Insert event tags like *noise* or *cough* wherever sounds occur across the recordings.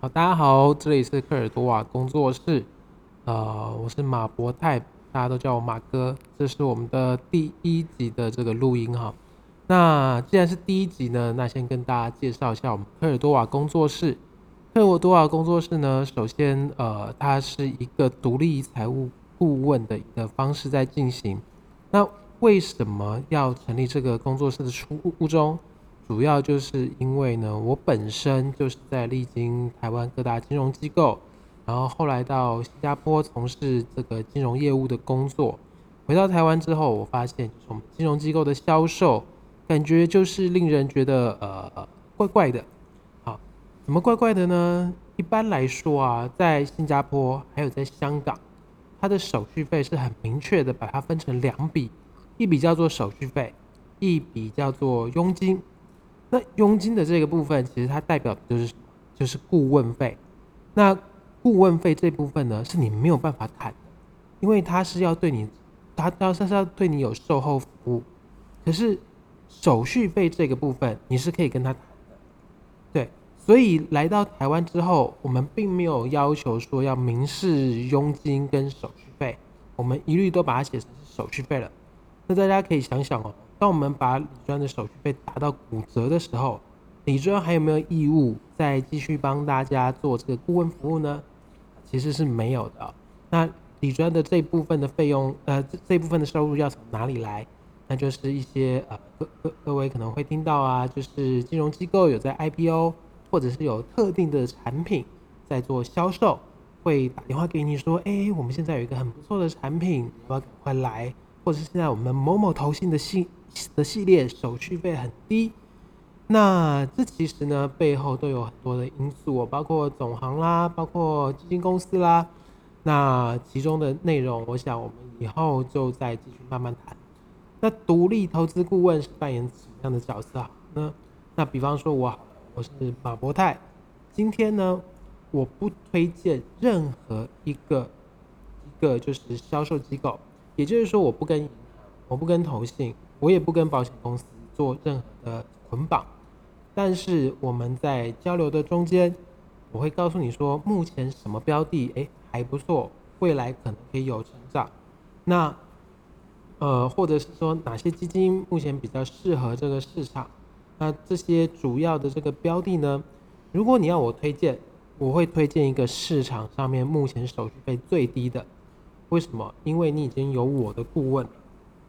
好，大家好，这里是科尔多瓦工作室，呃，我是马博泰，大家都叫我马哥。这是我们的第一集的这个录音哈。那既然是第一集呢，那先跟大家介绍一下我们科尔多瓦工作室。科尔多瓦工作室呢，首先呃，它是一个独立财务顾问的一个方式在进行。那为什么要成立这个工作室的初衷？主要就是因为呢，我本身就是在历经台湾各大金融机构，然后后来到新加坡从事这个金融业务的工作。回到台湾之后，我发现就是我们金融机构的销售，感觉就是令人觉得呃怪怪的。好，怎么怪怪的呢？一般来说啊，在新加坡还有在香港，它的手续费是很明确的，把它分成两笔，一笔叫做手续费，一笔叫做佣金。那佣金的这个部分，其实它代表的就是就是顾问费。那顾问费这部分呢，是你没有办法谈的，因为它是要对你，它它是要对你有售后服务。可是手续费这个部分，你是可以跟他谈的。对，所以来到台湾之后，我们并没有要求说要明示佣金跟手续费，我们一律都把它写成手续费了。那大家可以想想哦。当我们把李专的手续费打到骨折的时候，李专还有没有义务再继续帮大家做这个顾问服务呢？其实是没有的。那李专的这部分的费用，呃，这这部分的收入要从哪里来？那就是一些呃，各各各位可能会听到啊，就是金融机构有在 IPO，或者是有特定的产品在做销售，会打电话给你说，哎，我们现在有一个很不错的产品，我要赶快来，或者是现在我们某某投信的信。的系列手续费很低，那这其实呢，背后都有很多的因素，包括总行啦，包括基金公司啦。那其中的内容，我想我们以后就再继续慢慢谈。那独立投资顾问是扮演什么样的角色啊？那那比方说我，我是马博泰，今天呢，我不推荐任何一个一个就是销售机构，也就是说，我不跟我不跟投信。我也不跟保险公司做任何的捆绑，但是我们在交流的中间，我会告诉你说，目前什么标的哎还不错，未来可能可以有成长。那呃，或者是说哪些基金目前比较适合这个市场？那这些主要的这个标的呢，如果你要我推荐，我会推荐一个市场上面目前手续费最低的。为什么？因为你已经有我的顾问，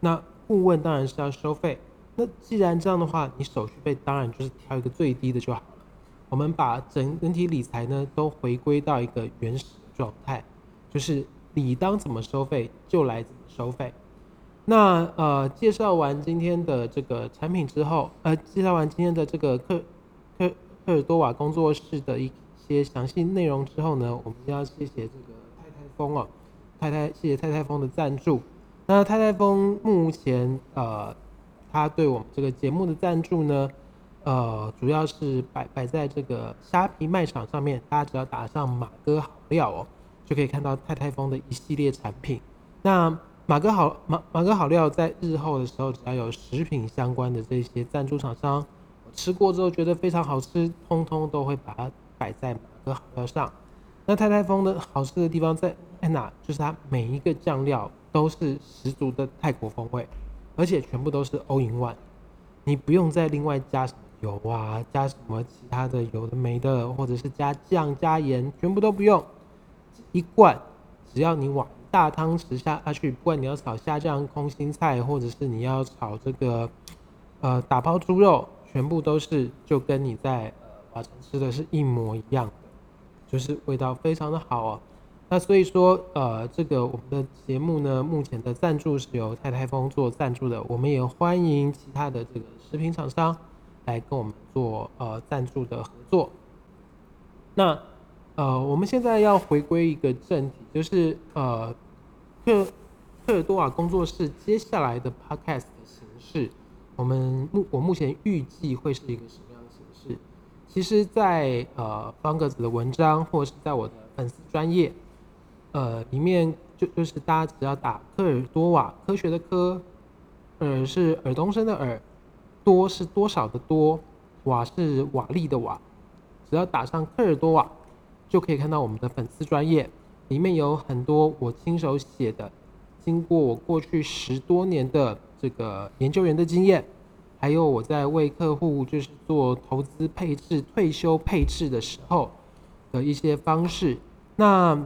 那。顾问当然是要收费，那既然这样的话，你手续费当然就是挑一个最低的就好了。我们把整整体理财呢都回归到一个原始的状态，就是理当怎么收费就来怎么收费。那呃，介绍完今天的这个产品之后，呃，介绍完今天的这个科科科尔多瓦工作室的一些详细内容之后呢，我们要谢谢这个太太风哦，太太谢谢太太风的赞助。那泰泰丰目前呃，他对我们这个节目的赞助呢，呃，主要是摆摆在这个虾皮卖场上面，大家只要打上马哥好料哦，就可以看到泰泰丰的一系列产品。那马哥好马马哥好料在日后的时候，只要有食品相关的这些赞助厂商，吃过之后觉得非常好吃，通通都会把它摆在马哥好料上。那泰泰丰的好吃的地方在在哪？就是它每一个酱料。都是十足的泰国风味，而且全部都是 all in one，你不用再另外加油啊，加什么其他的有的没的，或者是加酱加盐，全部都不用。一罐只要你往大汤匙下下去，不管你要炒虾酱空心菜，或者是你要炒这个呃打包猪肉，全部都是就跟你在华城吃的是一模一样的，就是味道非常的好哦。那所以说，呃，这个我们的节目呢，目前的赞助是由泰泰丰做赞助的，我们也欢迎其他的这个食品厂商来跟我们做呃赞助的合作。那呃，我们现在要回归一个正题，就是呃，克克尔多瓦工作室接下来的 podcast 的形式，我们目我目前预计会是一个什么样的形式？其实在，呃方格子的文章，或是在我的粉丝专业。呃，里面就就是大家只要打科尔多瓦，科学的科，耳是耳东升的耳，多是多少的多，瓦是瓦礫的瓦，只要打上科尔多瓦，就可以看到我们的粉丝专业，里面有很多我亲手写的，经过我过去十多年的这个研究员的经验，还有我在为客户就是做投资配置、退休配置的时候的一些方式。那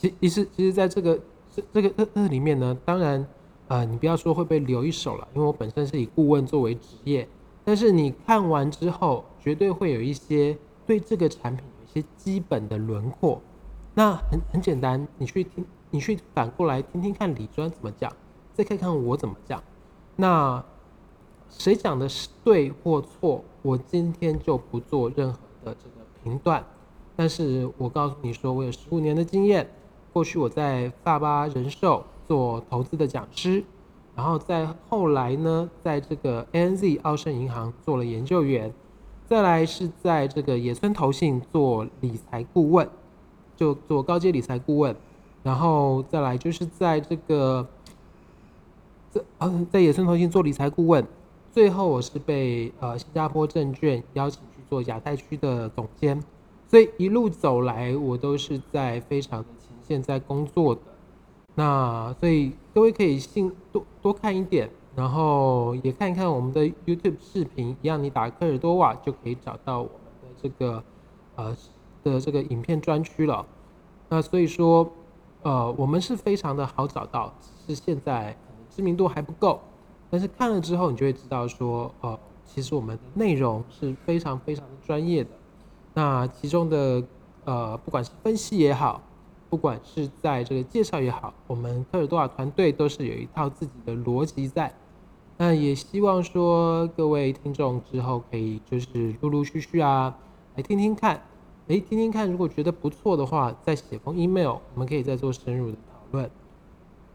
其其实其实在这个这这个这这里面呢，当然。呃，你不要说会被留一手了，因为我本身是以顾问作为职业。但是你看完之后，绝对会有一些对这个产品有一些基本的轮廓。那很很简单，你去听，你去反过来听听看李专怎么讲，再看看我怎么讲。那谁讲的是对或错，我今天就不做任何的这个评断。但是我告诉你说，我有十五年的经验，过去我在法巴人寿。做投资的讲师，然后在后来呢，在这个 ANZ 澳盛银行做了研究员，再来是在这个野村投信做理财顾问，就做高阶理财顾问，然后再来就是在这个在嗯在野村投信做理财顾问，最后我是被呃新加坡证券邀请去做亚太区的总监，所以一路走来我都是在非常现在工作的。那所以各位可以信多多看一点，然后也看一看我们的 YouTube 视频，一样你打科尔多瓦就可以找到我们的这个呃的这个影片专区了。那所以说呃我们是非常的好找到，只是现在知名度还不够，但是看了之后你就会知道说呃其实我们的内容是非常非常专业的。那其中的呃不管是分析也好。不管是在这个介绍也好，我们科尔多瓦团队都是有一套自己的逻辑在。那也希望说各位听众之后可以就是陆陆续续啊来听听看，诶，听听看，如果觉得不错的话，再写封 email，我们可以再做深入的讨论。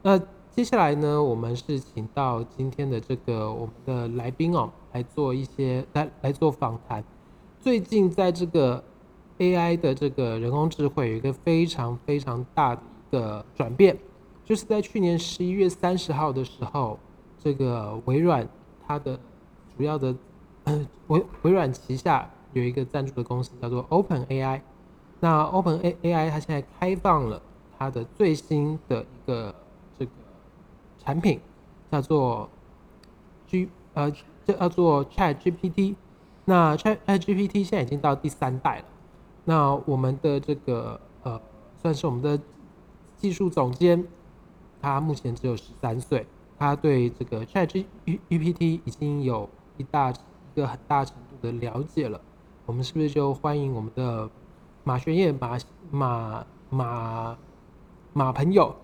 那接下来呢，我们是请到今天的这个我们的来宾哦，来做一些来来做访谈。最近在这个。AI 的这个人工智慧有一个非常非常大的一个转变，就是在去年十一月三十号的时候，这个微软它的主要的 *coughs* 微微软旗下有一个赞助的公司叫做 OpenAI，那 Open AAI 它现在开放了它的最新的一个这个产品，叫做 G 呃叫做 ChatGPT，那 ChatGPT 现在已经到第三代了。那我们的这个呃，算是我们的技术总监，他目前只有十三岁，他对这个 ChatGPT 已经有一大一个很大程度的了解了。我们是不是就欢迎我们的马学业马马马马朋友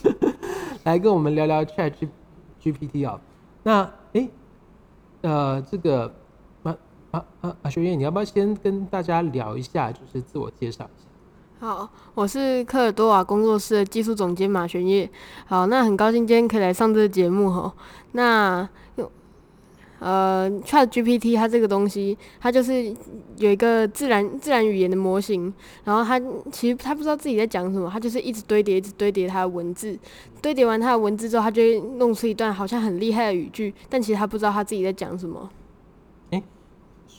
*laughs* 来跟我们聊聊 ChatGPT 啊？那诶，呃，这个。啊啊啊！学员，你要不要先跟大家聊一下，就是自我介绍一下？好，我是科尔多瓦工作室的技术总监马玄烨。好，那很高兴今天可以来上这个节目哈。那呃，ChatGPT 它这个东西，它就是有一个自然自然语言的模型，然后它其实它不知道自己在讲什么，它就是一直堆叠，一直堆叠它的文字，堆叠完它的文字之后，它就会弄出一段好像很厉害的语句，但其实它不知道它自己在讲什么。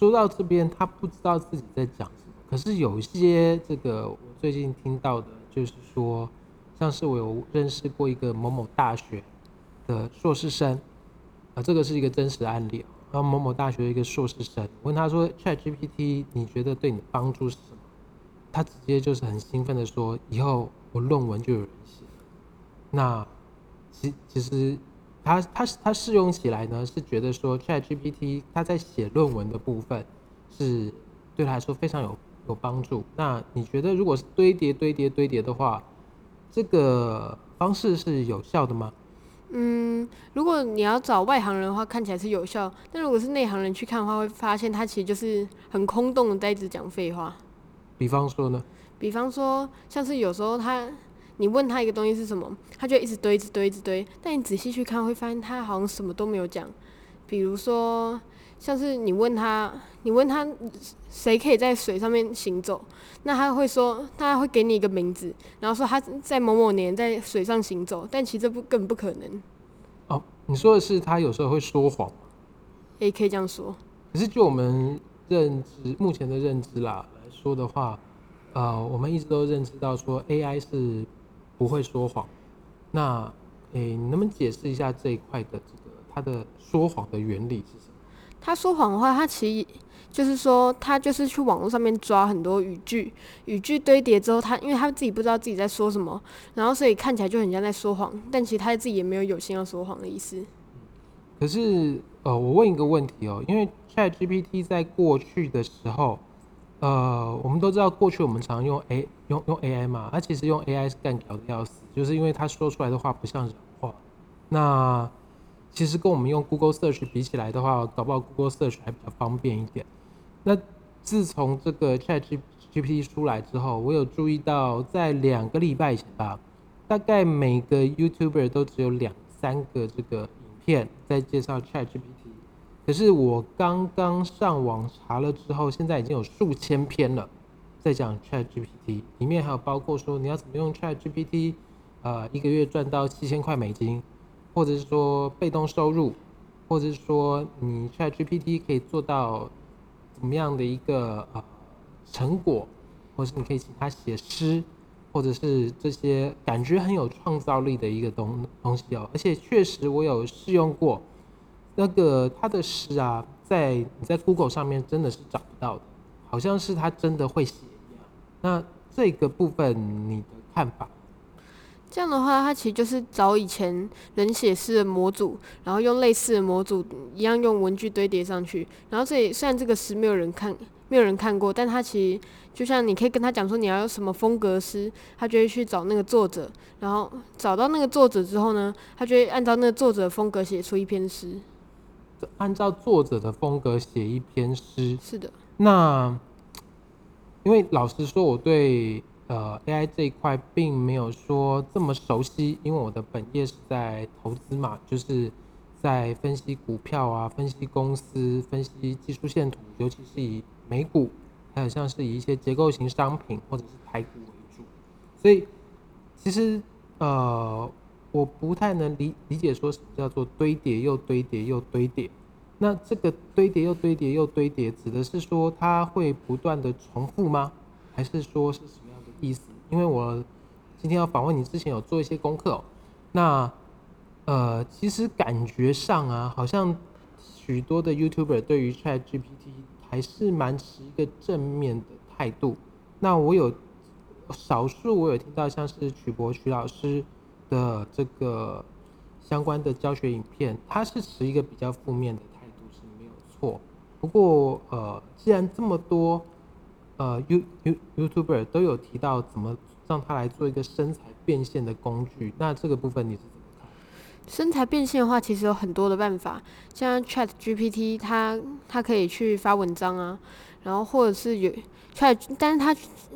说到这边，他不知道自己在讲什么。可是有一些这个，我最近听到的，就是说，像是我有认识过一个某某大学的硕士生，啊，这个是一个真实案例。然后某某大学的一个硕士生，问他说：“ChatGPT，你觉得对你的帮助是什么？”他直接就是很兴奋的说：“以后我论文就有人写。”那其其实。他他他试用起来呢，是觉得说 ChatGPT 他在写论文的部分是对他来说非常有有帮助。那你觉得如果是堆叠堆叠堆叠的话，这个方式是有效的吗？嗯，如果你要找外行人的话，看起来是有效；但如果是内行人去看的话，会发现他其实就是很空洞的在一直讲废话。比方说呢？比方说，像是有时候他。你问他一个东西是什么，他就一直堆，一直堆，一直堆。但你仔细去看，会发现他好像什么都没有讲。比如说，像是你问他，你问他谁可以在水上面行走，那他会说，他会给你一个名字，然后说他在某某年在水上行走，但其实这不根本不可能。哦，你说的是他有时候会说谎？也可以这样说。可是就我们认知目前的认知啦来说的话，呃，我们一直都认知到说 AI 是不会说谎。那，诶、欸，你能不能解释一下这一块的这个他的说谎的原理是什么？他说谎的话，他其实就是说，他就是去网络上面抓很多语句，语句堆叠之后，他因为他自己不知道自己在说什么，然后所以看起来就很像在说谎，但其实他自己也没有有心要说谎的意思。可是，呃，我问一个问题哦，因为 ChatGPT 在过去的时候，呃，我们都知道过去我们常用 A 用用 AI 嘛，它其实用 AI 是干屌的要死，就是因为他说出来的话不像人话。那其实跟我们用 Google Search 比起来的话，搞不好 Google Search 还比较方便一点。那自从这个 ChatGPT 出来之后，我有注意到，在两个礼拜以前吧，大概每个 YouTuber 都只有两三个这个影片在介绍 ChatGPT。可是我刚刚上网查了之后，现在已经有数千篇了，在讲 ChatGPT，里面还有包括说你要怎么用 ChatGPT，呃，一个月赚到七千块美金。或者是说被动收入，或者是说你 ChatGPT 可以做到怎么样的一个呃成果，或是你可以请他写诗，或者是这些感觉很有创造力的一个东东西哦。而且确实我有试用过，那个他的诗啊，在你在 Google 上面真的是找不到的，好像是他真的会写一样。那这个部分你的看法？这样的话，他其实就是找以前人写诗的模组，然后用类似的模组一样用文具堆叠上去。然后这里虽然这个诗没有人看，没有人看过，但他其实就像你可以跟他讲说你要用什么风格诗，他就会去找那个作者，然后找到那个作者之后呢，他就会按照那个作者风格写出一篇诗。按照作者的风格写一篇诗。是的。那因为老实说，我对。呃，AI 这一块并没有说这么熟悉，因为我的本业是在投资嘛，就是在分析股票啊，分析公司，分析技术线图，尤其是以美股，还有像是以一些结构型商品或者是台股为主，所以其实呃，我不太能理理解说什么叫做堆叠又堆叠又堆叠。那这个堆叠又堆叠又堆叠，指的是说它会不断的重复吗？还是说是什么样的？意思，因为我今天要访问你之前有做一些功课，那呃，其实感觉上啊，好像许多的 YouTuber 对于 ChatGPT 还是蛮持一个正面的态度。那我有少数我有听到像是曲博曲老师的这个相关的教学影片，他是持一个比较负面的态度是没有错。不过呃，既然这么多。呃，You You YouTuber 都有提到怎么让他来做一个身材变现的工具，那这个部分你是怎么看？身材变现的话，其实有很多的办法，像 Chat GPT，它它可以去发文章啊，然后或者是有 Chat，但是它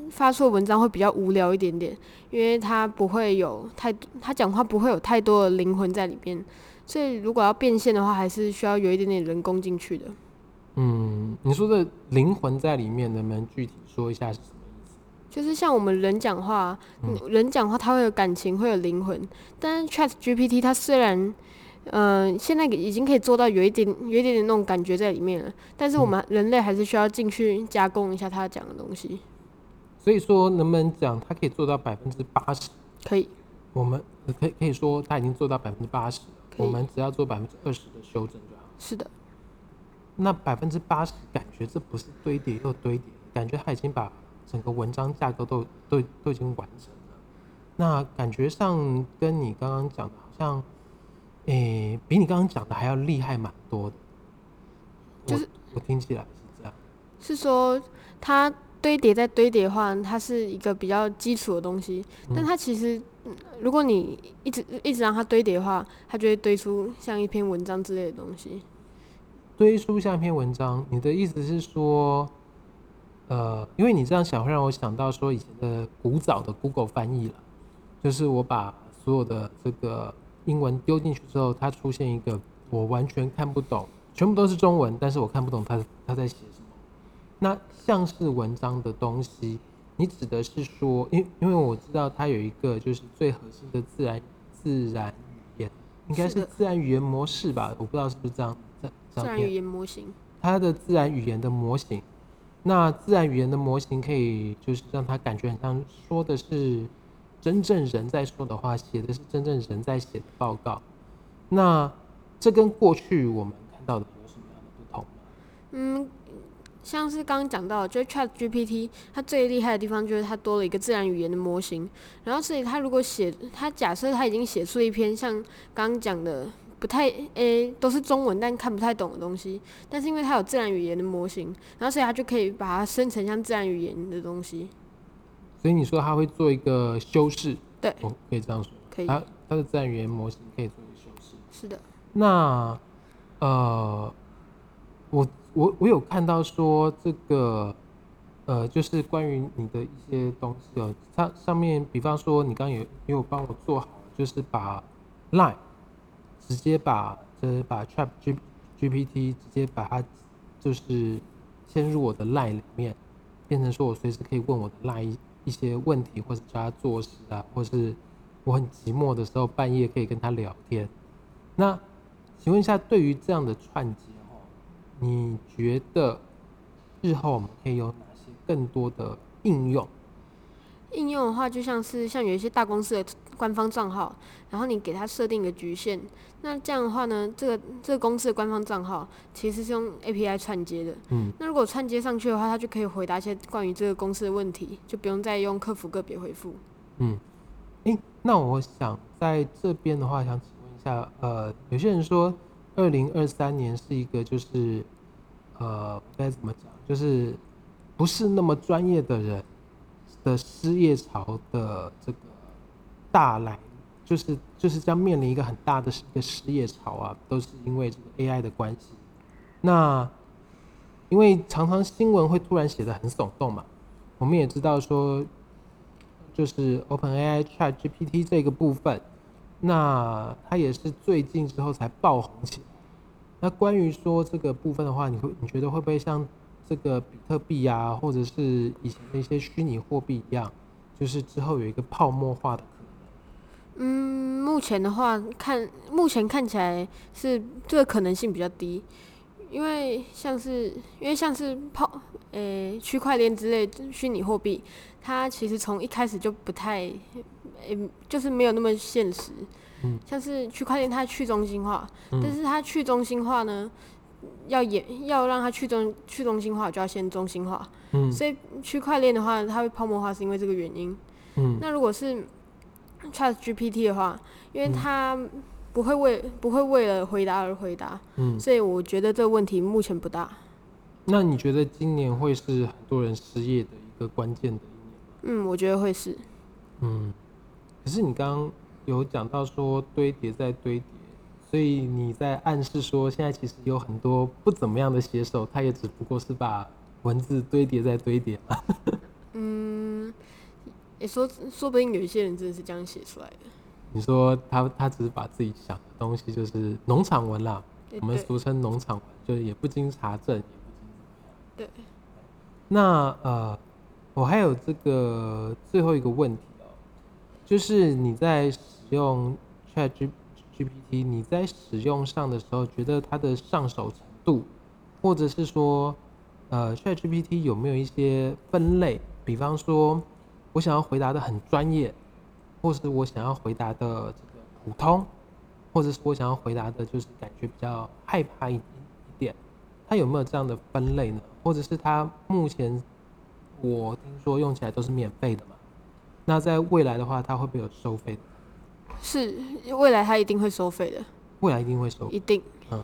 发出的文章会比较无聊一点点，因为它不会有太，它讲话不会有太多的灵魂在里边，所以如果要变现的话，还是需要有一点点人工进去的。嗯，你说的灵魂在里面，能不能具体说一下是什么意思？就是像我们人讲话，嗯、人讲话他会有感情，会有灵魂。但是 Chat GPT 它虽然，嗯、呃，现在已经可以做到有一点、有一点点那种感觉在里面了，但是我们人类还是需要进去加工一下他讲的东西。所以说，能不能讲他可以做到百分之八十？可以。我们可以可以说他已经做到百分之八十，我们只要做百分之二十的修正就好。是的。那百分之八十，感觉这不是堆叠又堆叠，感觉他已经把整个文章架构都都都已经完成了。那感觉上跟你刚刚讲的，好像，诶、欸，比你刚刚讲的还要厉害蛮多的。就是我，我听起来是这样。是说它堆叠再堆叠的话，它是一个比较基础的东西，但它其实，如果你一直一直让它堆叠的话，它就会堆出像一篇文章之类的东西。堆出像一篇文章，你的意思是说，呃，因为你这样想会让我想到说以前的古早的 Google 翻译了，就是我把所有的这个英文丢进去之后，它出现一个我完全看不懂，全部都是中文，但是我看不懂它它在写什么。那像是文章的东西，你指的是说，因因为我知道它有一个就是最核心的自然自然语言，应该是自然语言模式吧？我不知道是不是这样。自然语言模型，它的自然语言的模型。那自然语言的模型可以就是让它感觉很像说的是真正人在说的话，写的是真正人在写的报告。那这跟过去我们看到的有什么样的不同？嗯。像是刚刚讲到，就 Chat GPT，它最厉害的地方就是它多了一个自然语言的模型。然后，所以它如果写，它假设它已经写出一篇像刚刚讲的不太诶、都是中文但看不太懂的东西，但是因为它有自然语言的模型，然后所以它就可以把它生成像自然语言的东西。所以你说它会做一个修饰？对，我可以这样说。可以。它它的自然语言模型可以做一个修饰。是的。那呃，我。我我有看到说这个，呃，就是关于你的一些东西哦，它上面，比方说你刚刚有有帮我做好，就是把 Line 直接把就是把 Chat G GPT 直接把它就是嵌入我的 Line 里面，变成说我随时可以问我的 Line 一些问题，或者叫他做事啊，或是我很寂寞的时候半夜可以跟他聊天。那请问一下，对于这样的串接？你觉得日后我们可以有哪些更多的应用？应用的话，就像是像有一些大公司的官方账号，然后你给它设定一个局限，那这样的话呢，这个这个公司的官方账号其实是用 API 串接的。嗯。那如果串接上去的话，它就可以回答一些关于这个公司的问题，就不用再用客服个别回复。嗯。诶、欸，那我想在这边的话，想请问一下，呃，有些人说。二零二三年是一个就是，呃，该怎么讲？就是不是那么专业的人的失业潮的这个大来，就是就是将面临一个很大的一个失业潮啊，都是因为这个 AI 的关系。那因为常常新闻会突然写的很耸动嘛，我们也知道说，就是 OpenAI ChatGPT 这个部分。那它也是最近之后才爆红起来。那关于说这个部分的话，你会你觉得会不会像这个比特币啊，或者是以前的一些虚拟货币一样，就是之后有一个泡沫化的？嗯，目前的话看，目前看起来是这个可能性比较低，因为像是因为像是泡诶区块链之类虚拟货币，它其实从一开始就不太。诶，就是没有那么现实。嗯，像是区块链，它去中心化，嗯，但是它去中心化呢，要演要让它去中去中心化，就要先中心化。嗯，所以区块链的话，它会泡沫化是因为这个原因。嗯，那如果是 ChatGPT 的话，因为它不会为不会为了回答而回答，嗯，所以我觉得这个问题目前不大。那你觉得今年会是很多人失业的一个关键的一年吗？嗯，我觉得会是。嗯。可是你刚刚有讲到说堆叠在堆叠，所以你在暗示说现在其实有很多不怎么样的写手，他也只不过是把文字堆叠在堆叠嘛。*laughs* 嗯，也说说不定有一些人真的是这样写出来的。你说他他只是把自己想的东西就是农场文啦，我们俗称农场文，就也不经查证。对。那呃，我还有这个最后一个问题哦。就是你在使用 ChatGPT，你在使用上的时候，觉得它的上手程度，或者是说，呃，ChatGPT 有没有一些分类？比方说，我想要回答的很专业，或是我想要回答的这个普通，或者是我想要回答的就是感觉比较害怕一点，它有没有这样的分类呢？或者是它目前我听说用起来都是免费的嘛？那在未来的话，它会不会有收费的？是，未来它一定会收费的。未来一定会收，一定。嗯，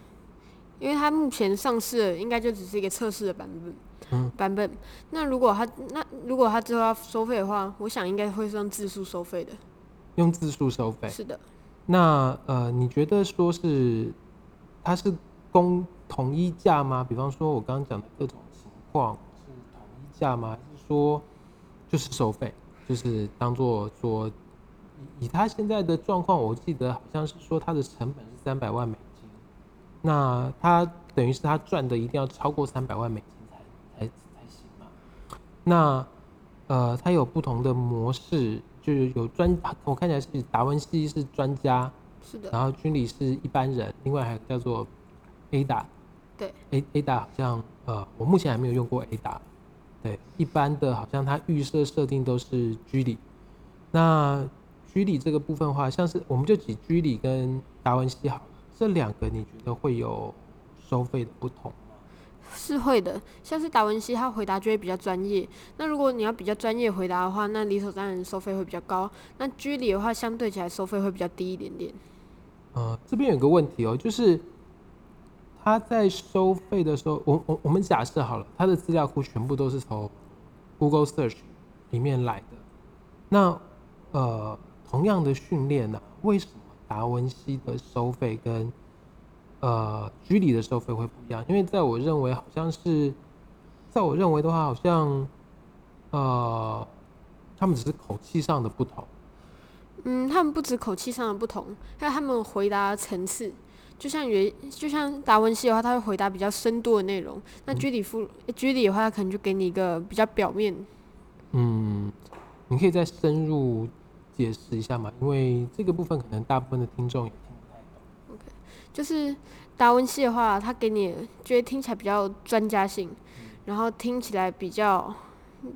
因为它目前上市的应该就只是一个测试的版本。嗯。版本。那如果他那如果他之后要收费的话，我想应该会是用字数收费的。用字数收费。是的。那呃，你觉得说是它是公统一价吗？比方说我刚刚讲的各种情况是统一价吗？还是说就是收费？就是当做说，以他现在的状况，我记得好像是说他的成本是三百万美金，那他等于是他赚的一定要超过三百万美金。那呃，它有不同的模式，就是有专，我看起来是达文西是专家，是的，然后军里是一般人，另外还有叫做 Ada，对，A Ada 好像呃，我目前还没有用过 Ada。对，一般的好像它预设设定都是居里。那居里这个部分的话，像是我们就举居里跟达文西好了，这两个你觉得会有收费的不同？是会的，像是达文西，他回答就会比较专业。那如果你要比较专业回答的话，那理所当然收费会比较高。那居里的话，相对起来收费会比较低一点点。呃，这边有个问题哦，就是他在收费的时候，我我我们假设好了，他的资料库全部都是从 Google Search 里面来的。那呃，同样的训练呢，为什么达文西的收费跟呃，居里的收费会不一样，因为在我认为好像是，在我认为的话，好像，呃，他们只是口气上的不同。嗯，他们不止口气上的不同，还有他们回答层次，就像原，就像达文西的话，他会回答比较深度的内容。那居里夫，嗯、居里的话，他可能就给你一个比较表面。嗯，你可以再深入解释一下嘛？因为这个部分可能大部分的听众也。就是达文西的话，他给你觉得听起来比较专家性，然后听起来比较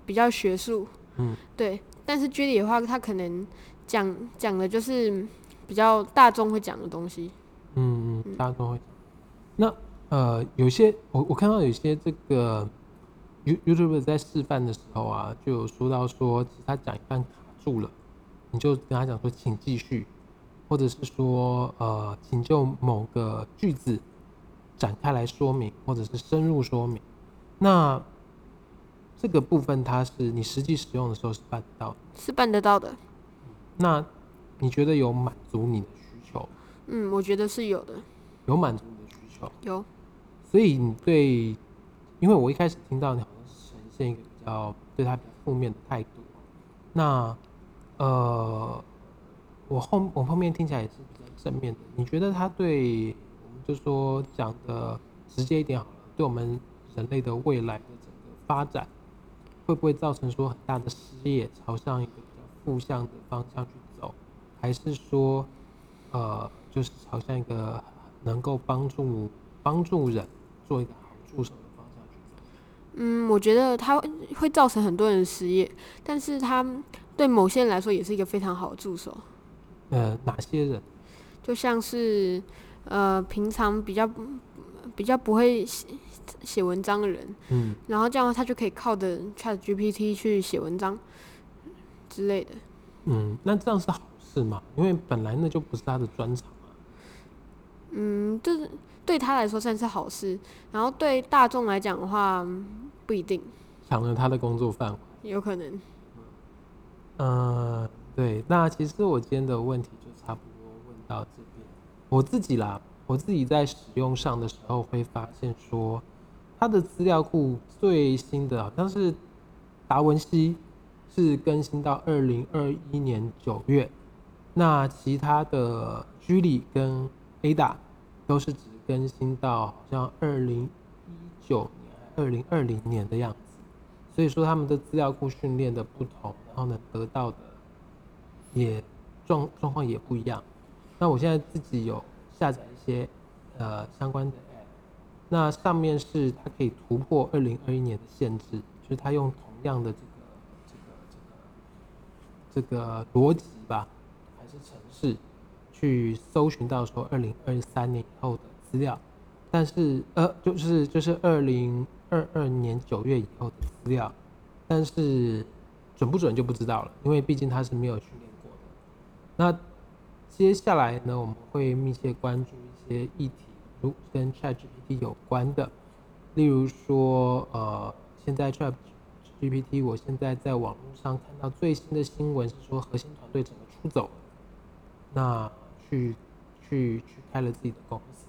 比较学术，嗯，对。但是居里的话，他可能讲讲的就是比较大众会讲的东西，嗯嗯，大众会讲。那呃，有些我我看到有些这个 YouTube 在示范的时候啊，就有说到说，其实他讲一半卡住了，你就跟他讲说，请继续。或者是说，呃，请就某个句子展开来说明，或者是深入说明。那这个部分，它是你实际使用的时候是办得到的，是办得到的。那你觉得有满足你的需求？嗯，我觉得是有的。有满足你的需求？有。所以你对，因为我一开始听到你好像是呈现一个比较对他比较负面的态度。那，呃。我后我后面听起来也是比较正面的。你觉得他对我们就说讲的直接一点好了，对我们人类的未来的整个发展，会不会造成说很大的失业，朝向一个比较负向的方向去走？还是说，呃，就是朝向一个能够帮助帮助人做一个好助手的方向去？嗯，我觉得它会造成很多人失业，但是他对某些人来说也是一个非常好的助手。呃，哪些人？就像是，呃，平常比较比较不会写写文章的人，嗯，然后这样他就可以靠着 ChatGPT 去写文章之类的。嗯，那这样是好事吗？因为本来那就不是他的专长啊。嗯，就是对他来说算是好事，然后对大众来讲的话不一定。抢了他的工作范围。有可能。嗯。呃对，那其实我今天的问题就差不多问到这边。我自己啦，我自己在使用上的时候会发现说，它的资料库最新的好像是达文西是更新到二零二一年九月，那其他的居里跟 Ada 都是只更新到好像二零一九年、二零二零年的样子。所以说他们的资料库训练的不同，然后呢得到的。也状状况也不一样。那我现在自己有下载一些呃相关的 app，那上面是它可以突破二零二一年的限制，就是它用同样的这个这个这个这个逻辑吧，还是城市去搜寻到说二零二三年以后的资料，但是呃就是就是二零二二年九月以后的资料，但是准不准就不知道了，因为毕竟它是没有训练。那接下来呢，我们会密切关注一些议题，如跟 ChatGPT 有关的，例如说，呃，现在 ChatGPT，我现在在网络上看到最新的新闻是说，核心团队整个出走，那去去去开了自己的公司。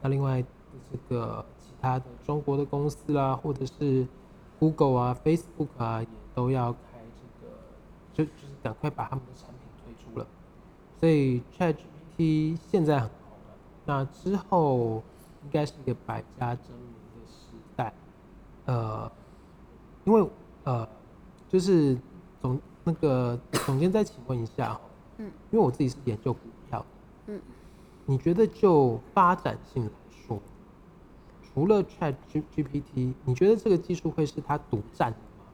那另外这个其他的中国的公司啦，或者是 Google 啊、Facebook 啊，也都要开这个，就就是赶快把他们的产品。所以 ChatGPT 现在很红了，那之后应该是一个百家争鸣的时代。呃，因为呃，就是总那个总监再请问一下，嗯，因为我自己是研究股票的，嗯，你觉得就发展性来说，除了 Chat G GPT，你觉得这个技术会是它独占的吗？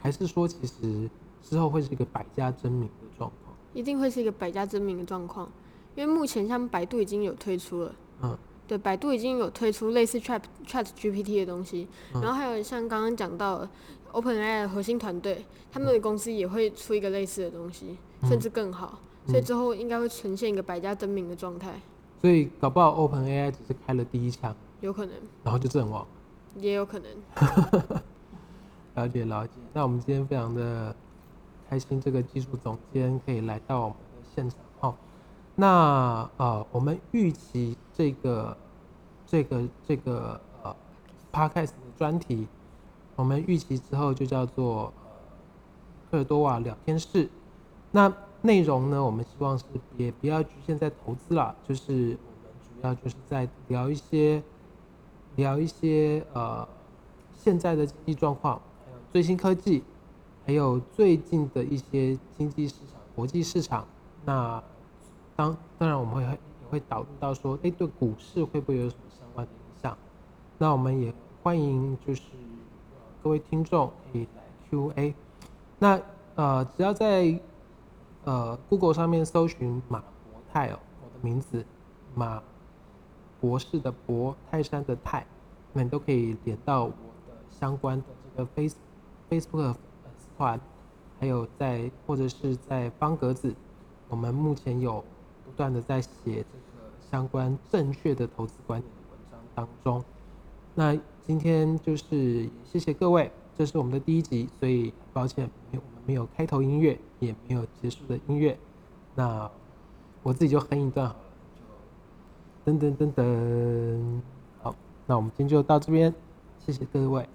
还是说其实之后会是一个百家争鸣？一定会是一个百家争鸣的状况，因为目前像百度已经有推出了，嗯，对，百度已经有推出类似 Chat Chat GPT 的东西，嗯、然后还有像刚刚讲到 OpenAI 的核心团队，他们的公司也会出一个类似的东西，嗯、甚至更好，所以之后应该会呈现一个百家争鸣的状态。所以搞不好 OpenAI 只是开了第一枪，有可能，然后就阵亡，也有可能。*laughs* 了解了解，那我们今天非常的开心，这个技术总监可以来到我们的现场哦。那呃，我们预期这个这个这个呃 Podcast 的专题，我们预期之后就叫做科尔多瓦聊天室。那内容呢，我们希望是也不要局限在投资啦，就是我们主要就是在聊一些聊一些呃现在的经济状况，还有最新科技，还有最近的一些经济市场、国际市场。那当当然我们会也会导入到说，哎，对股市会不会有什么相关的影响？那我们也欢迎就是各位听众可以来 Q&A。那呃，只要在呃，Google 上面搜寻马博泰哦，我的名字马博士的博，泰山的泰，那你都可以连到我的相关的这个 Face Facebook 款，还有在或者是在方格子，我们目前有不断的在写这个相关正确的投资观点的文章当中。那今天就是谢谢各位，这是我们的第一集，所以抱歉没有。没有开头音乐，也没有结束的音乐，那我自己就哼一段好了，就噔噔噔噔。好，那我们今天就到这边，谢谢各位。